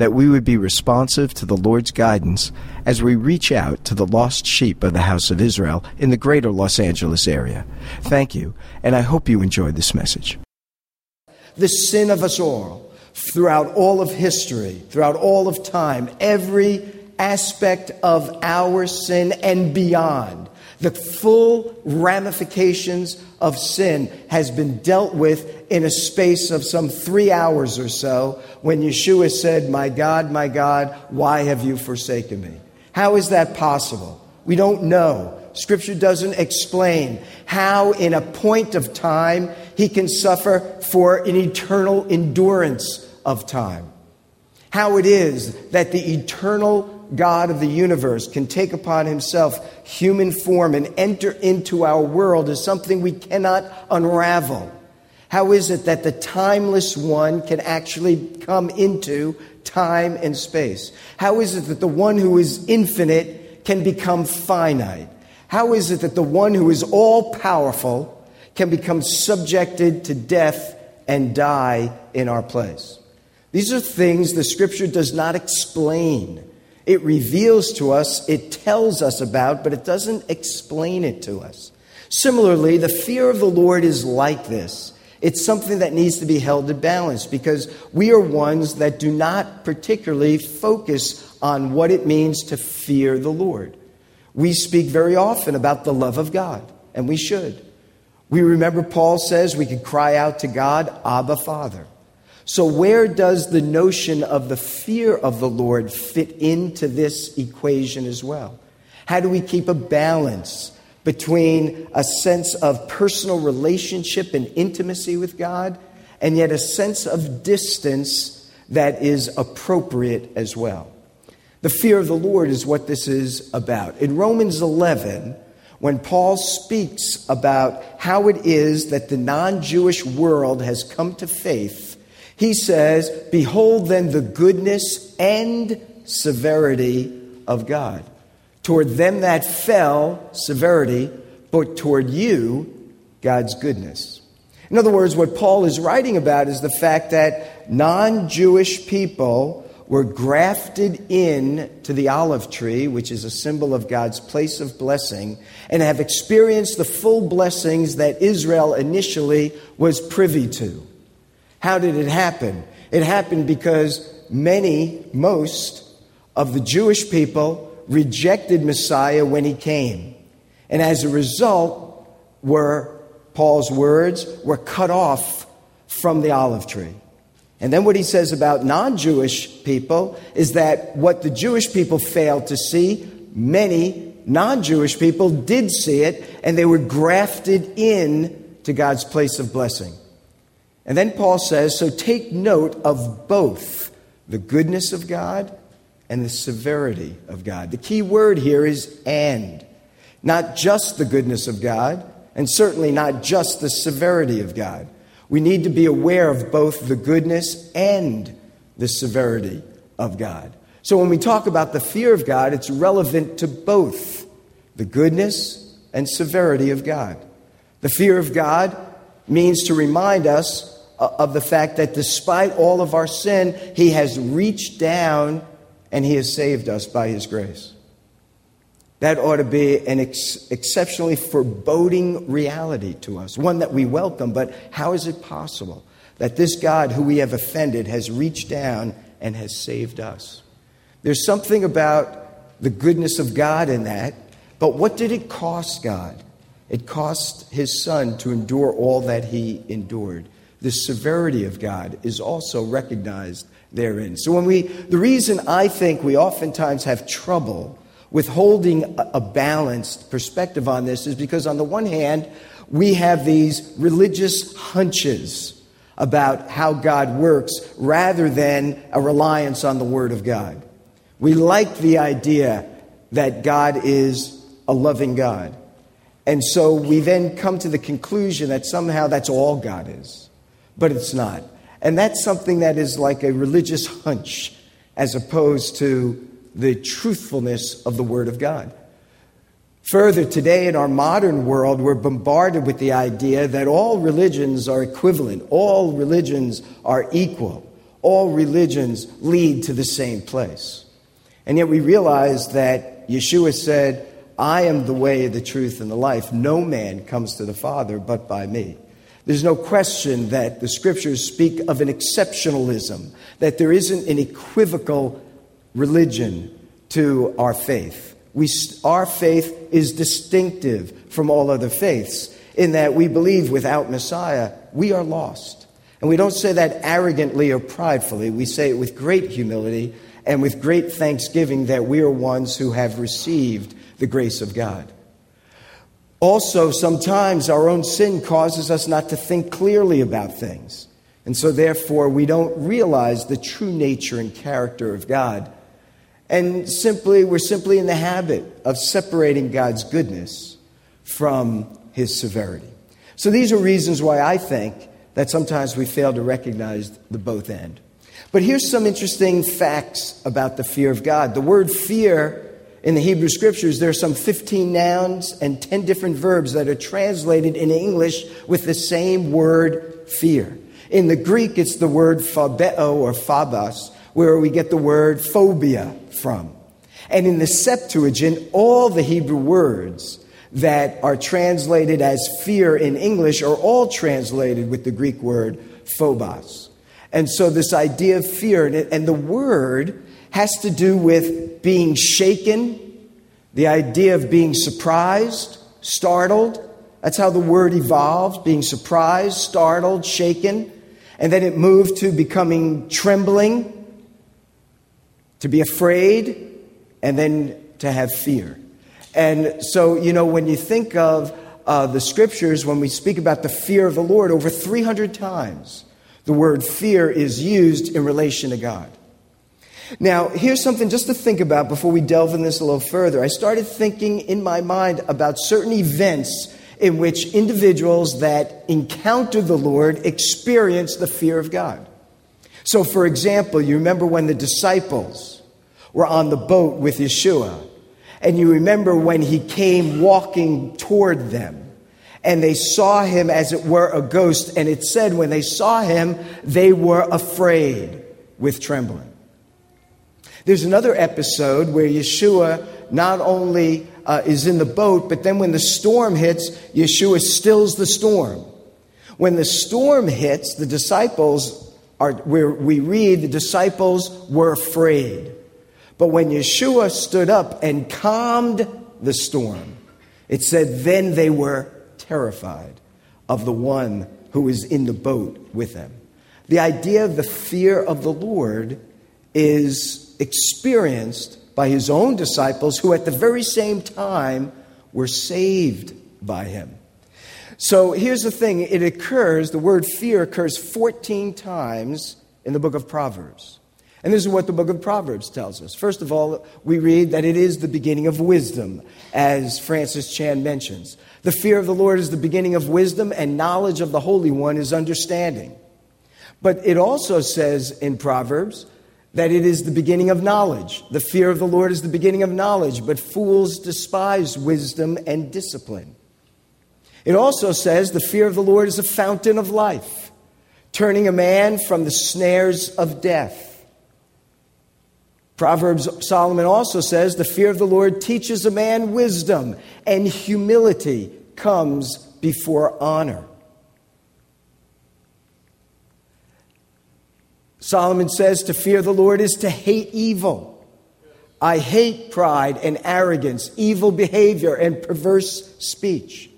that we would be responsive to the Lord's guidance as we reach out to the lost sheep of the house of Israel in the greater Los Angeles area. Thank you, and I hope you enjoyed this message. The sin of us all, throughout all of history, throughout all of time, every aspect of our sin and beyond the full ramifications of sin has been dealt with in a space of some three hours or so when Yeshua said, My God, my God, why have you forsaken me? How is that possible? We don't know. Scripture doesn't explain how, in a point of time, he can suffer for an eternal endurance of time. How it is that the eternal God of the universe can take upon himself human form and enter into our world is something we cannot unravel. How is it that the timeless one can actually come into time and space? How is it that the one who is infinite can become finite? How is it that the one who is all powerful can become subjected to death and die in our place? These are things the scripture does not explain. It reveals to us, it tells us about, but it doesn't explain it to us. Similarly, the fear of the Lord is like this. It's something that needs to be held in balance because we are ones that do not particularly focus on what it means to fear the Lord. We speak very often about the love of God, and we should. We remember Paul says we can cry out to God, Abba, Father. So, where does the notion of the fear of the Lord fit into this equation as well? How do we keep a balance between a sense of personal relationship and intimacy with God and yet a sense of distance that is appropriate as well? The fear of the Lord is what this is about. In Romans 11, when Paul speaks about how it is that the non Jewish world has come to faith, he says, Behold then the goodness and severity of God. Toward them that fell, severity, but toward you, God's goodness. In other words, what Paul is writing about is the fact that non Jewish people were grafted in to the olive tree, which is a symbol of God's place of blessing, and have experienced the full blessings that Israel initially was privy to. How did it happen? It happened because many, most of the Jewish people rejected Messiah when he came. And as a result, were Paul's words were cut off from the olive tree. And then what he says about non Jewish people is that what the Jewish people failed to see, many non Jewish people did see it, and they were grafted in to God's place of blessing. And then Paul says, So take note of both the goodness of God and the severity of God. The key word here is and. Not just the goodness of God, and certainly not just the severity of God. We need to be aware of both the goodness and the severity of God. So when we talk about the fear of God, it's relevant to both the goodness and severity of God. The fear of God means to remind us of the fact that despite all of our sin, He has reached down and He has saved us by His grace. That ought to be an ex- exceptionally foreboding reality to us, one that we welcome, but how is it possible that this God who we have offended has reached down and has saved us? There's something about the goodness of God in that, but what did it cost God? It cost his son to endure all that he endured. The severity of God is also recognized therein. So when we the reason I think we oftentimes have trouble with holding a balanced perspective on this is because on the one hand, we have these religious hunches about how God works rather than a reliance on the Word of God. We like the idea that God is a loving God. And so we then come to the conclusion that somehow that's all God is. But it's not. And that's something that is like a religious hunch as opposed to the truthfulness of the Word of God. Further, today in our modern world, we're bombarded with the idea that all religions are equivalent, all religions are equal, all religions lead to the same place. And yet we realize that Yeshua said, I am the way, the truth, and the life. No man comes to the Father but by me. There's no question that the scriptures speak of an exceptionalism, that there isn't an equivocal religion to our faith. We, our faith is distinctive from all other faiths in that we believe without Messiah, we are lost. And we don't say that arrogantly or pridefully. We say it with great humility and with great thanksgiving that we are ones who have received the grace of God. Also, sometimes our own sin causes us not to think clearly about things. And so, therefore, we don't realize the true nature and character of God and simply, we're simply in the habit of separating God's goodness from his severity. So these are reasons why I think that sometimes we fail to recognize the both end. But here's some interesting facts about the fear of God. The word fear in the Hebrew scriptures, there are some 15 nouns and 10 different verbs that are translated in English with the same word fear. In the Greek, it's the word phobeo or phobos, where we get the word phobia from. And in the Septuagint, all the Hebrew words that are translated as fear in English are all translated with the Greek word phobos. And so, this idea of fear, and the word has to do with being shaken, the idea of being surprised, startled. That's how the word evolved being surprised, startled, shaken. And then it moved to becoming trembling, to be afraid, and then to have fear. And so, you know, when you think of uh, the scriptures, when we speak about the fear of the Lord, over 300 times the word fear is used in relation to God. Now, here's something just to think about before we delve in this a little further. I started thinking in my mind about certain events in which individuals that encounter the Lord experience the fear of God. So, for example, you remember when the disciples were on the boat with Yeshua, and you remember when he came walking toward them, and they saw him as it were a ghost, and it said when they saw him, they were afraid with trembling. There's another episode where Yeshua not only uh, is in the boat, but then when the storm hits, Yeshua stills the storm. When the storm hits, the disciples are, where we read the disciples were afraid. But when Yeshua stood up and calmed the storm, it said, then they were terrified of the one who was in the boat with them. The idea of the fear of the Lord is experienced by his own disciples who, at the very same time, were saved by him. So here's the thing it occurs, the word fear occurs 14 times in the book of Proverbs. And this is what the book of Proverbs tells us. First of all, we read that it is the beginning of wisdom, as Francis Chan mentions. The fear of the Lord is the beginning of wisdom, and knowledge of the Holy One is understanding. But it also says in Proverbs that it is the beginning of knowledge. The fear of the Lord is the beginning of knowledge, but fools despise wisdom and discipline. It also says the fear of the Lord is a fountain of life, turning a man from the snares of death. Proverbs Solomon also says the fear of the Lord teaches a man wisdom, and humility comes before honor. Solomon says to fear the Lord is to hate evil. I hate pride and arrogance, evil behavior, and perverse speech.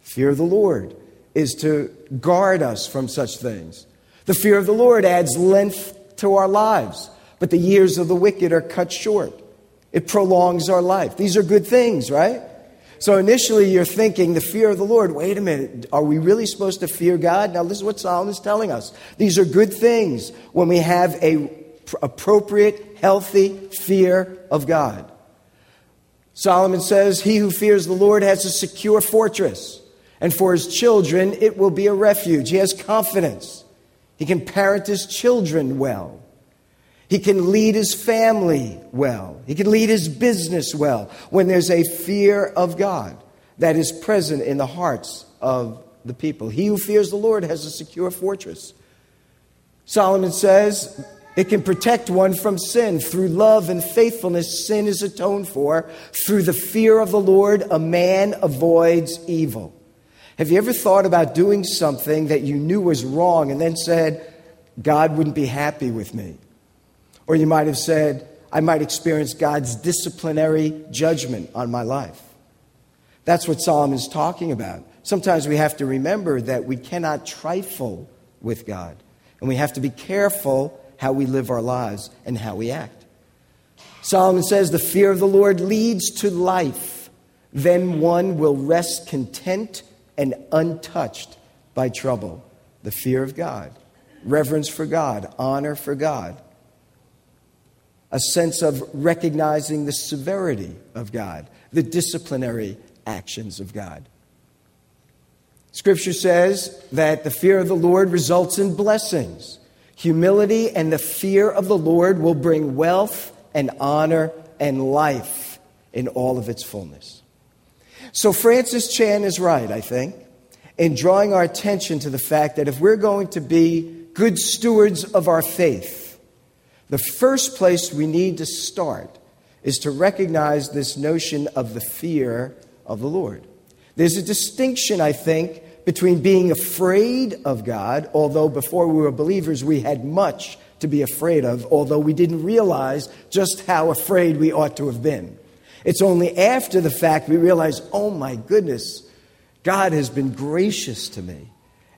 Fear the Lord is to guard us from such things. The fear of the Lord adds length to our lives, but the years of the wicked are cut short. It prolongs our life. These are good things, right? So initially you're thinking the fear of the Lord. Wait a minute. Are we really supposed to fear God? Now this is what Solomon is telling us. These are good things when we have a appropriate, healthy fear of God. Solomon says, He who fears the Lord has a secure fortress, and for his children it will be a refuge. He has confidence. He can parent his children well. He can lead his family well. He can lead his business well when there's a fear of God that is present in the hearts of the people. He who fears the Lord has a secure fortress. Solomon says it can protect one from sin. Through love and faithfulness, sin is atoned for. Through the fear of the Lord, a man avoids evil. Have you ever thought about doing something that you knew was wrong and then said, God wouldn't be happy with me? Or you might have said, I might experience God's disciplinary judgment on my life. That's what Solomon is talking about. Sometimes we have to remember that we cannot trifle with God, and we have to be careful how we live our lives and how we act. Solomon says, The fear of the Lord leads to life. Then one will rest content and untouched by trouble. The fear of God, reverence for God, honor for God a sense of recognizing the severity of God, the disciplinary actions of God. Scripture says that the fear of the Lord results in blessings. Humility and the fear of the Lord will bring wealth and honor and life in all of its fullness. So, Francis Chan is right, I think, in drawing our attention to the fact that if we're going to be good stewards of our faith, the first place we need to start is to recognize this notion of the fear of the Lord. There's a distinction, I think, between being afraid of God, although before we were believers we had much to be afraid of, although we didn't realize just how afraid we ought to have been. It's only after the fact we realize, oh my goodness, God has been gracious to me,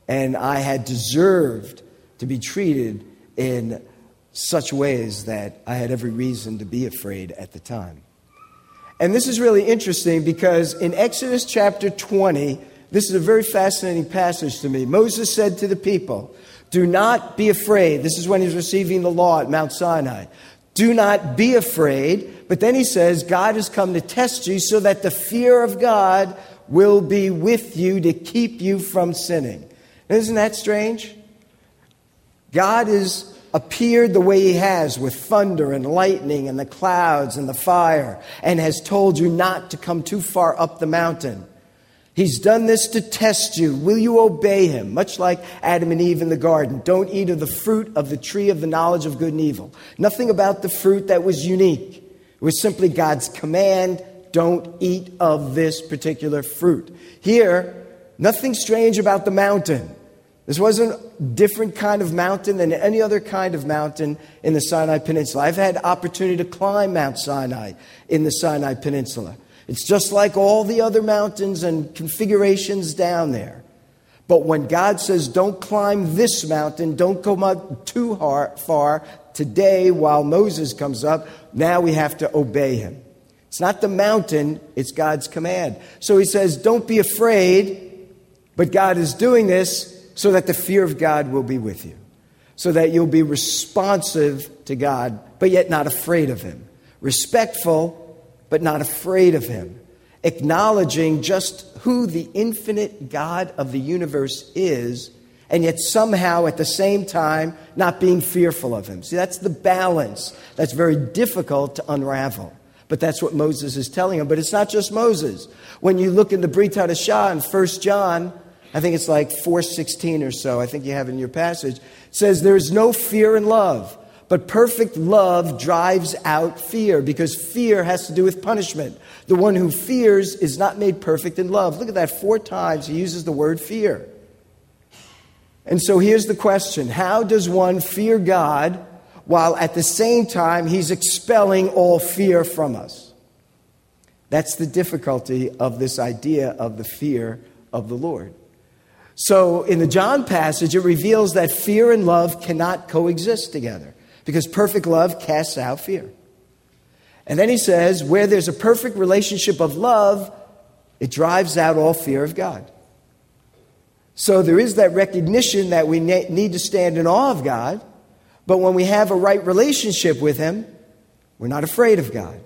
and I had deserved to be treated in such ways that I had every reason to be afraid at the time. And this is really interesting because in Exodus chapter 20, this is a very fascinating passage to me. Moses said to the people, Do not be afraid. This is when he's receiving the law at Mount Sinai. Do not be afraid. But then he says, God has come to test you so that the fear of God will be with you to keep you from sinning. Isn't that strange? God is appeared the way he has with thunder and lightning and the clouds and the fire and has told you not to come too far up the mountain. He's done this to test you. Will you obey him? Much like Adam and Eve in the garden. Don't eat of the fruit of the tree of the knowledge of good and evil. Nothing about the fruit that was unique. It was simply God's command don't eat of this particular fruit. Here, nothing strange about the mountain. This wasn't a different kind of mountain than any other kind of mountain in the Sinai Peninsula. I've had opportunity to climb Mount Sinai in the Sinai Peninsula. It's just like all the other mountains and configurations down there. But when God says, don't climb this mountain, don't go up too far today while Moses comes up, now we have to obey him. It's not the mountain, it's God's command. So he says, don't be afraid, but God is doing this so that the fear of God will be with you, so that you'll be responsive to God, but yet not afraid of Him, respectful, but not afraid of Him, acknowledging just who the infinite God of the universe is, and yet somehow at the same time not being fearful of Him. See, that's the balance that's very difficult to unravel. But that's what Moses is telling him. But it's not just Moses. When you look in the Brit Hadashah in 1 John, I think it's like 416 or so, I think you have in your passage, says there's no fear in love, but perfect love drives out fear because fear has to do with punishment. The one who fears is not made perfect in love. Look at that, four times he uses the word fear. And so here's the question How does one fear God while at the same time he's expelling all fear from us? That's the difficulty of this idea of the fear of the Lord. So in the John passage, it reveals that fear and love cannot coexist together because perfect love casts out fear. And then he says, where there's a perfect relationship of love, it drives out all fear of God. So there is that recognition that we need to stand in awe of God, but when we have a right relationship with Him, we're not afraid of God.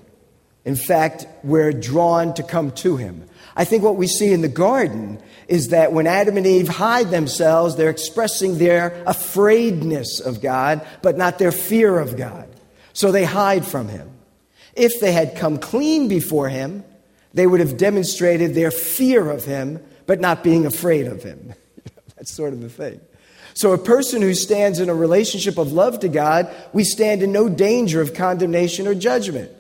In fact, we're drawn to come to Him. I think what we see in the garden is that when Adam and Eve hide themselves, they're expressing their afraidness of God, but not their fear of God. So they hide from Him. If they had come clean before Him, they would have demonstrated their fear of Him, but not being afraid of Him. That's sort of the thing. So, a person who stands in a relationship of love to God, we stand in no danger of condemnation or judgment.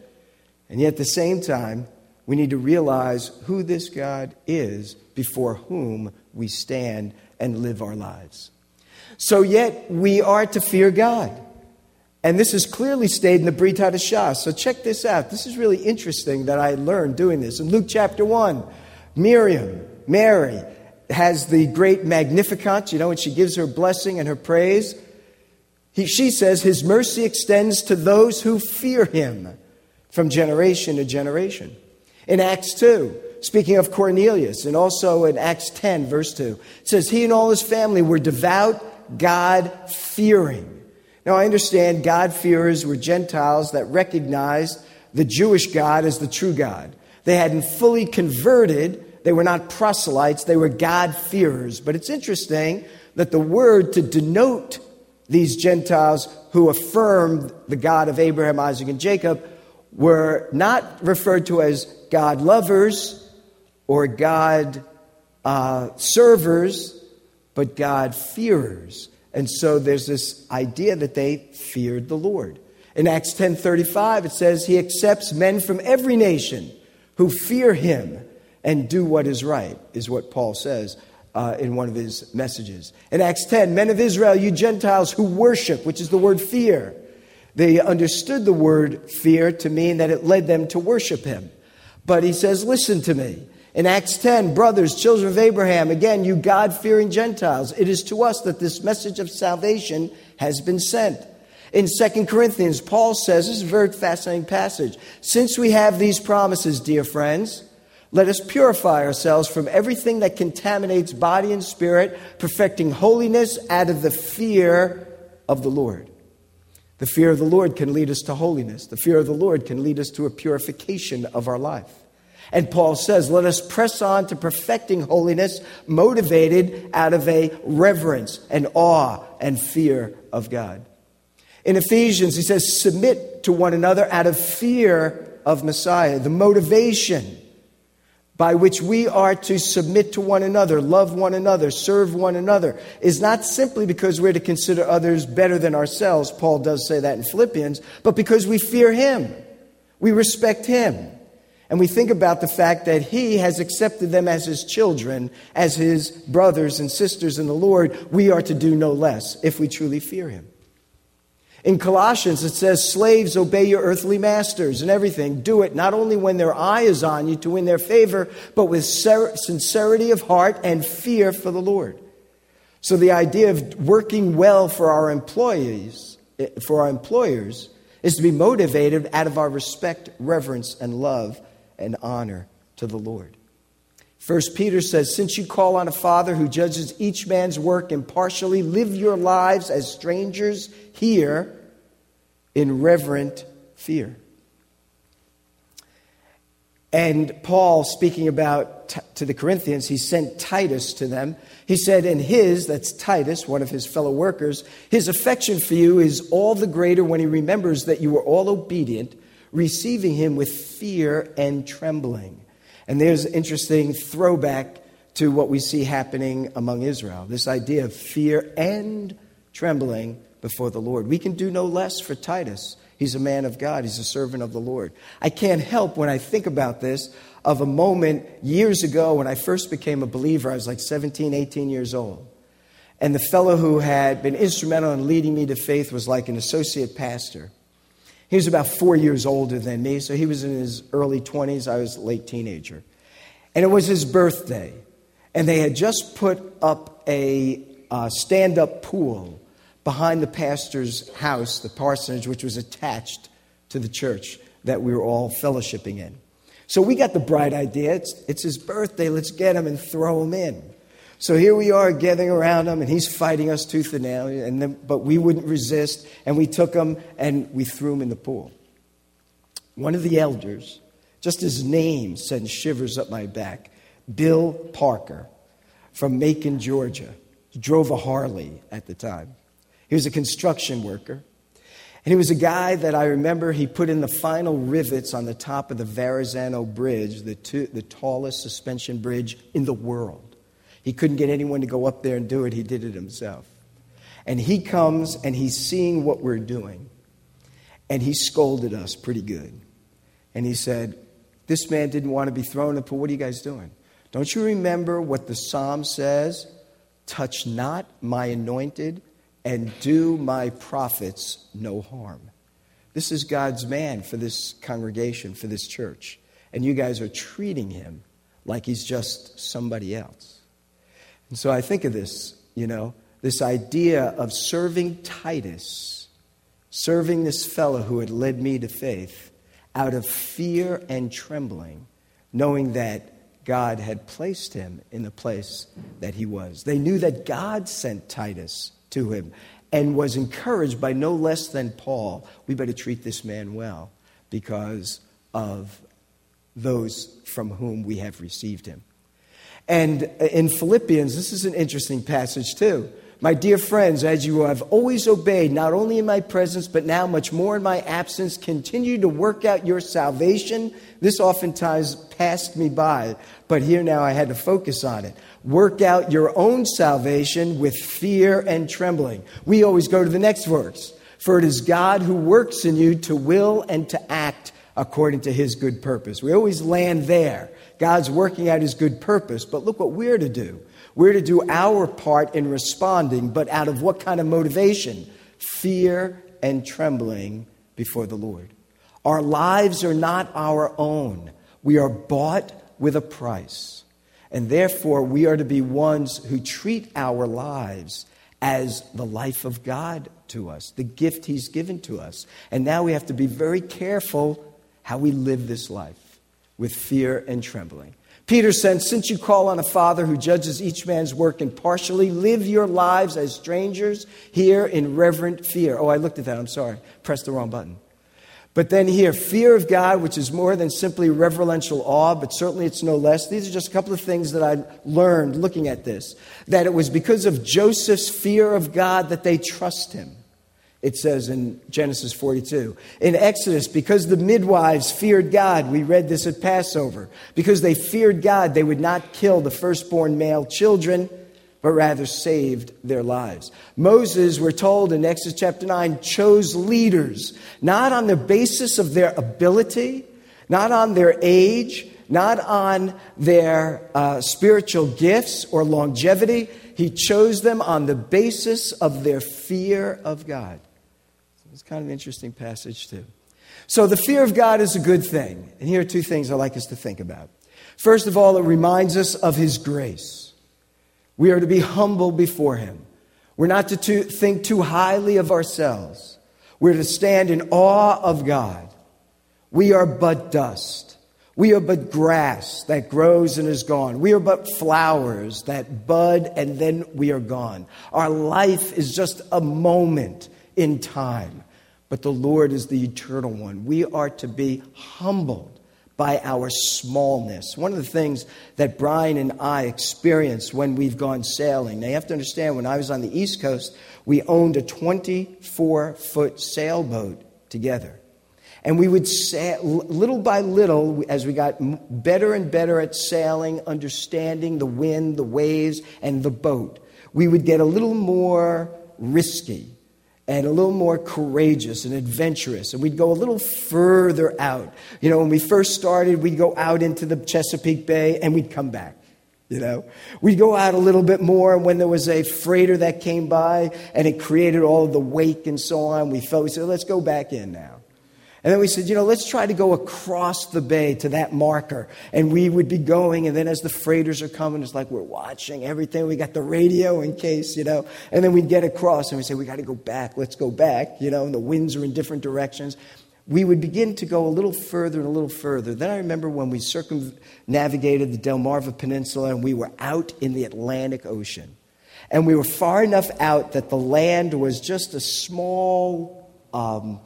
And yet, at the same time, we need to realize who this God is before whom we stand and live our lives. So, yet, we are to fear God. And this is clearly stated in the Brit Hadashah. So, check this out. This is really interesting that I learned doing this. In Luke chapter 1, Miriam, Mary, has the great Magnificat, you know, and she gives her blessing and her praise. He, she says, His mercy extends to those who fear Him from generation to generation. In Acts 2, speaking of Cornelius, and also in Acts 10, verse 2, it says, He and all his family were devout, God fearing. Now, I understand God-fearers were Gentiles that recognized the Jewish God as the true God. They hadn't fully converted, they were not proselytes, they were God-fearers. But it's interesting that the word to denote these Gentiles who affirmed the God of Abraham, Isaac, and Jacob were not referred to as God lovers or God uh, servers, but God fearers. And so there's this idea that they feared the Lord. In Acts 10:35 it says he accepts men from every nation who fear him and do what is right is what Paul says uh, in one of his messages. In Acts 10, men of Israel, you Gentiles who worship, which is the word fear. They understood the word fear to mean that it led them to worship him. But he says, Listen to me. In Acts 10, brothers, children of Abraham, again, you God fearing Gentiles, it is to us that this message of salvation has been sent. In 2 Corinthians, Paul says, this is a very fascinating passage. Since we have these promises, dear friends, let us purify ourselves from everything that contaminates body and spirit, perfecting holiness out of the fear of the Lord. The fear of the Lord can lead us to holiness. The fear of the Lord can lead us to a purification of our life. And Paul says, let us press on to perfecting holiness, motivated out of a reverence and awe and fear of God. In Ephesians, he says, submit to one another out of fear of Messiah. The motivation by which we are to submit to one another, love one another, serve one another, is not simply because we're to consider others better than ourselves. Paul does say that in Philippians, but because we fear him. We respect him. And we think about the fact that he has accepted them as his children, as his brothers and sisters in the Lord. We are to do no less if we truly fear him. In Colossians, it says, Slaves, obey your earthly masters and everything. Do it not only when their eye is on you to win their favor, but with sincerity of heart and fear for the Lord. So the idea of working well for our employees, eh, for our employers, is to be motivated out of our respect, reverence, and love and honor to the Lord. First Peter says, Since you call on a Father who judges each man's work impartially, live your lives as strangers here in reverent fear. And Paul, speaking about t- to the Corinthians, he sent Titus to them. He said, And his, that's Titus, one of his fellow workers, his affection for you is all the greater when he remembers that you were all obedient, receiving him with fear and trembling. And there's interesting throwback to what we see happening among Israel this idea of fear and trembling before the Lord. We can do no less for Titus. He's a man of God, he's a servant of the Lord. I can't help when I think about this of a moment years ago when I first became a believer. I was like 17, 18 years old. And the fellow who had been instrumental in leading me to faith was like an associate pastor. He was about four years older than me, so he was in his early 20s. I was a late teenager. And it was his birthday. And they had just put up a uh, stand up pool behind the pastor's house, the parsonage, which was attached to the church that we were all fellowshipping in. So we got the bright idea it's, it's his birthday, let's get him and throw him in. So here we are gathering around him, and he's fighting us tooth and nail, and then, but we wouldn't resist, and we took him and we threw him in the pool. One of the elders, just his name sends shivers up my back, Bill Parker from Macon, Georgia. He drove a Harley at the time. He was a construction worker. And he was a guy that I remember he put in the final rivets on the top of the Verrazano Bridge, the, the tallest suspension bridge in the world. He couldn't get anyone to go up there and do it, he did it himself. And he comes and he's seeing what we're doing. And he scolded us pretty good. And he said, This man didn't want to be thrown in the pool. What are you guys doing? Don't you remember what the psalm says? Touch not my anointed and do my prophets no harm. This is God's man for this congregation, for this church. And you guys are treating him like he's just somebody else. And so I think of this, you know, this idea of serving Titus, serving this fellow who had led me to faith out of fear and trembling, knowing that God had placed him in the place that he was. They knew that God sent Titus to him and was encouraged by no less than Paul. We better treat this man well because of those from whom we have received him. And in Philippians, this is an interesting passage too. My dear friends, as you have always obeyed, not only in my presence, but now much more in my absence, continue to work out your salvation. This oftentimes passed me by, but here now I had to focus on it. Work out your own salvation with fear and trembling. We always go to the next verse. For it is God who works in you to will and to act according to his good purpose. We always land there. God's working out his good purpose, but look what we're to do. We're to do our part in responding, but out of what kind of motivation? Fear and trembling before the Lord. Our lives are not our own. We are bought with a price. And therefore, we are to be ones who treat our lives as the life of God to us, the gift He's given to us. And now we have to be very careful how we live this life with fear and trembling. Peter said, Since you call on a Father who judges each man's work impartially, live your lives as strangers here in reverent fear. Oh, I looked at that. I'm sorry. Pressed the wrong button. But then here, fear of God, which is more than simply reverential awe, but certainly it's no less. These are just a couple of things that I learned looking at this. That it was because of Joseph's fear of God that they trust him it says in Genesis 42. In Exodus, because the midwives feared God, we read this at Passover. Because they feared God, they would not kill the firstborn male children, but rather saved their lives. Moses, we're told in Exodus chapter 9, chose leaders, not on the basis of their ability, not on their age, not on their uh, spiritual gifts or longevity. He chose them on the basis of their fear of God. It's kind of an interesting passage, too. So, the fear of God is a good thing. And here are two things I'd like us to think about. First of all, it reminds us of His grace. We are to be humble before Him. We're not to too, think too highly of ourselves. We're to stand in awe of God. We are but dust. We are but grass that grows and is gone. We are but flowers that bud and then we are gone. Our life is just a moment in time, but the Lord is the eternal one. We are to be humbled by our smallness. One of the things that Brian and I experience when we've gone sailing, now you have to understand, when I was on the East Coast, we owned a 24 foot sailboat together. And we would sail little by little as we got better and better at sailing, understanding the wind, the waves, and the boat. We would get a little more risky and a little more courageous and adventurous. And we'd go a little further out. You know, when we first started, we'd go out into the Chesapeake Bay and we'd come back. You know, we'd go out a little bit more and when there was a freighter that came by and it created all the wake and so on. We felt, we said, let's go back in now. And then we said, you know, let's try to go across the bay to that marker. And we would be going, and then as the freighters are coming, it's like we're watching everything. We got the radio in case, you know. And then we'd get across, and we say, we got to go back, let's go back, you know, and the winds are in different directions. We would begin to go a little further and a little further. Then I remember when we circumnavigated the Delmarva Peninsula and we were out in the Atlantic Ocean. And we were far enough out that the land was just a small. Um,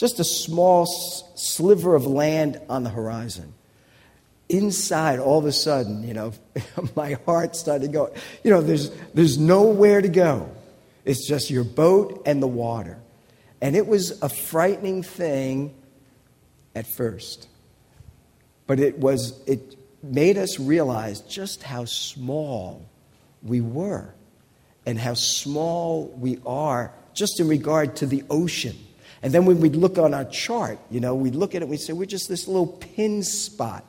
just a small sliver of land on the horizon. Inside, all of a sudden, you know, my heart started going, you know, there's, there's nowhere to go. It's just your boat and the water. And it was a frightening thing at first. But it was, it made us realize just how small we were and how small we are just in regard to the ocean and then when we'd look on our chart, you know, we'd look at it and we'd say, we're just this little pin spot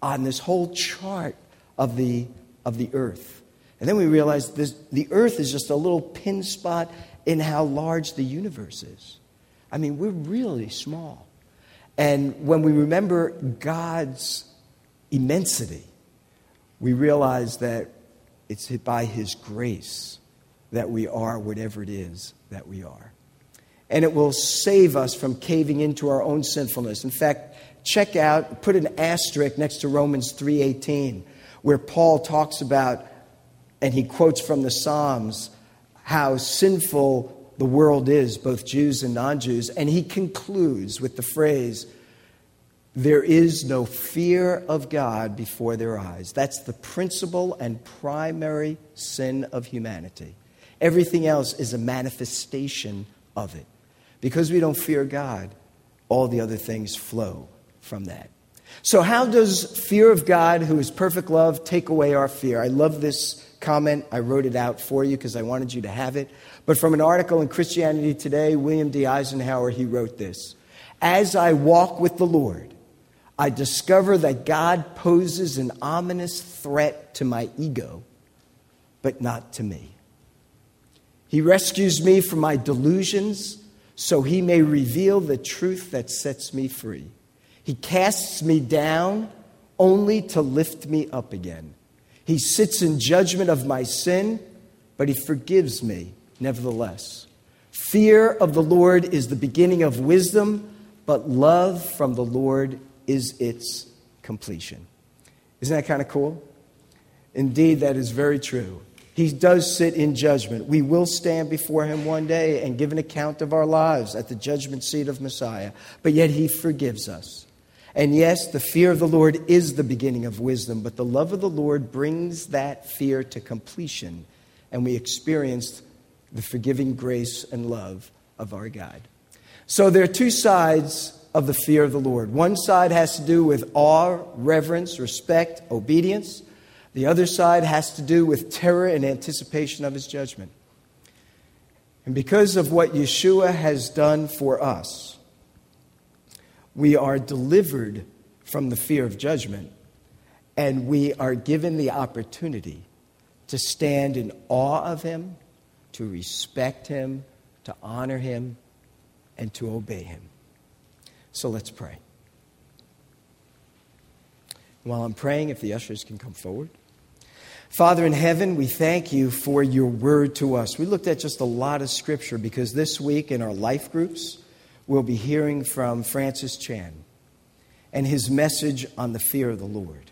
on this whole chart of the, of the earth. And then we realized this, the earth is just a little pin spot in how large the universe is. I mean, we're really small. And when we remember God's immensity, we realize that it's by His grace that we are whatever it is that we are and it will save us from caving into our own sinfulness. In fact, check out, put an asterisk next to Romans 3:18, where Paul talks about and he quotes from the Psalms how sinful the world is, both Jews and non-Jews, and he concludes with the phrase there is no fear of God before their eyes. That's the principal and primary sin of humanity. Everything else is a manifestation of it. Because we don't fear God, all the other things flow from that. So, how does fear of God, who is perfect love, take away our fear? I love this comment. I wrote it out for you because I wanted you to have it. But from an article in Christianity Today, William D. Eisenhower, he wrote this As I walk with the Lord, I discover that God poses an ominous threat to my ego, but not to me. He rescues me from my delusions so he may reveal the truth that sets me free. He casts me down only to lift me up again. He sits in judgment of my sin, but he forgives me nevertheless. Fear of the Lord is the beginning of wisdom, but love from the Lord is its completion. Isn't that kind of cool? Indeed, that is very true. He does sit in judgment. We will stand before him one day and give an account of our lives at the judgment seat of Messiah. But yet he forgives us. And yes, the fear of the Lord is the beginning of wisdom, but the love of the Lord brings that fear to completion, and we experience the forgiving grace and love of our God. So there are two sides of the fear of the Lord. One side has to do with awe, reverence, respect, obedience. The other side has to do with terror and anticipation of his judgment. And because of what Yeshua has done for us, we are delivered from the fear of judgment, and we are given the opportunity to stand in awe of him, to respect him, to honor him, and to obey him. So let's pray. While I'm praying, if the ushers can come forward. Father in heaven, we thank you for your word to us. We looked at just a lot of scripture because this week in our life groups, we'll be hearing from Francis Chan and his message on the fear of the Lord.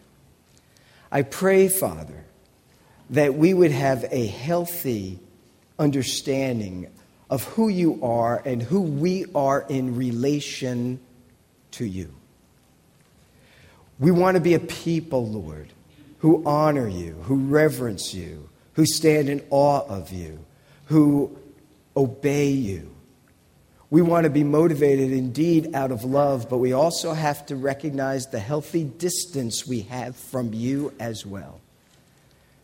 I pray, Father, that we would have a healthy understanding of who you are and who we are in relation to you. We want to be a people, Lord, who honor you, who reverence you, who stand in awe of you, who obey you. We want to be motivated indeed out of love, but we also have to recognize the healthy distance we have from you as well.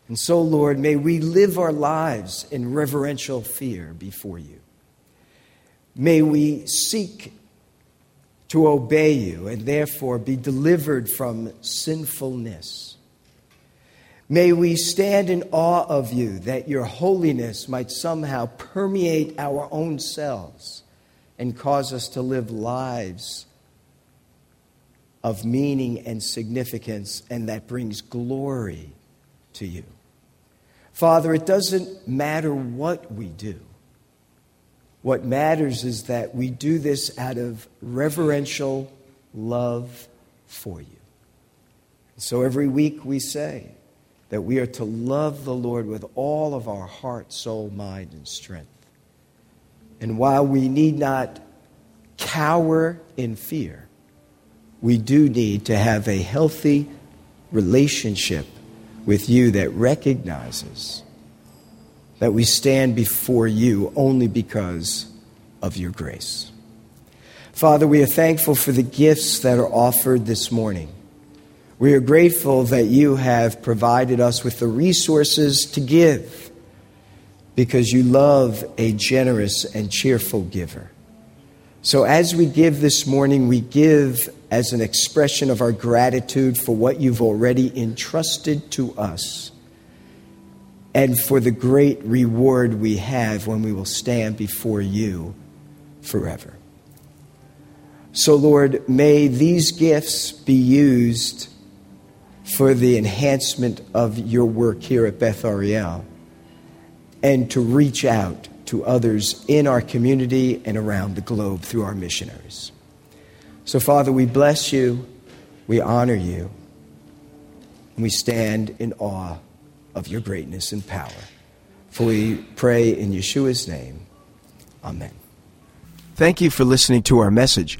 And so, Lord, may we live our lives in reverential fear before you. May we seek to obey you and therefore be delivered from sinfulness. May we stand in awe of you that your holiness might somehow permeate our own selves and cause us to live lives of meaning and significance, and that brings glory to you. Father, it doesn't matter what we do. What matters is that we do this out of reverential love for you. So every week we say that we are to love the Lord with all of our heart, soul, mind, and strength. And while we need not cower in fear, we do need to have a healthy relationship with you that recognizes that we stand before you only because of your grace. Father, we are thankful for the gifts that are offered this morning. We are grateful that you have provided us with the resources to give because you love a generous and cheerful giver. So, as we give this morning, we give as an expression of our gratitude for what you've already entrusted to us and for the great reward we have when we will stand before you forever. So, Lord, may these gifts be used for the enhancement of your work here at Beth Ariel and to reach out to others in our community and around the globe through our missionaries. So, Father, we bless you, we honor you, and we stand in awe of your greatness and power. For we pray in Yeshua's name. Amen. Thank you for listening to our message.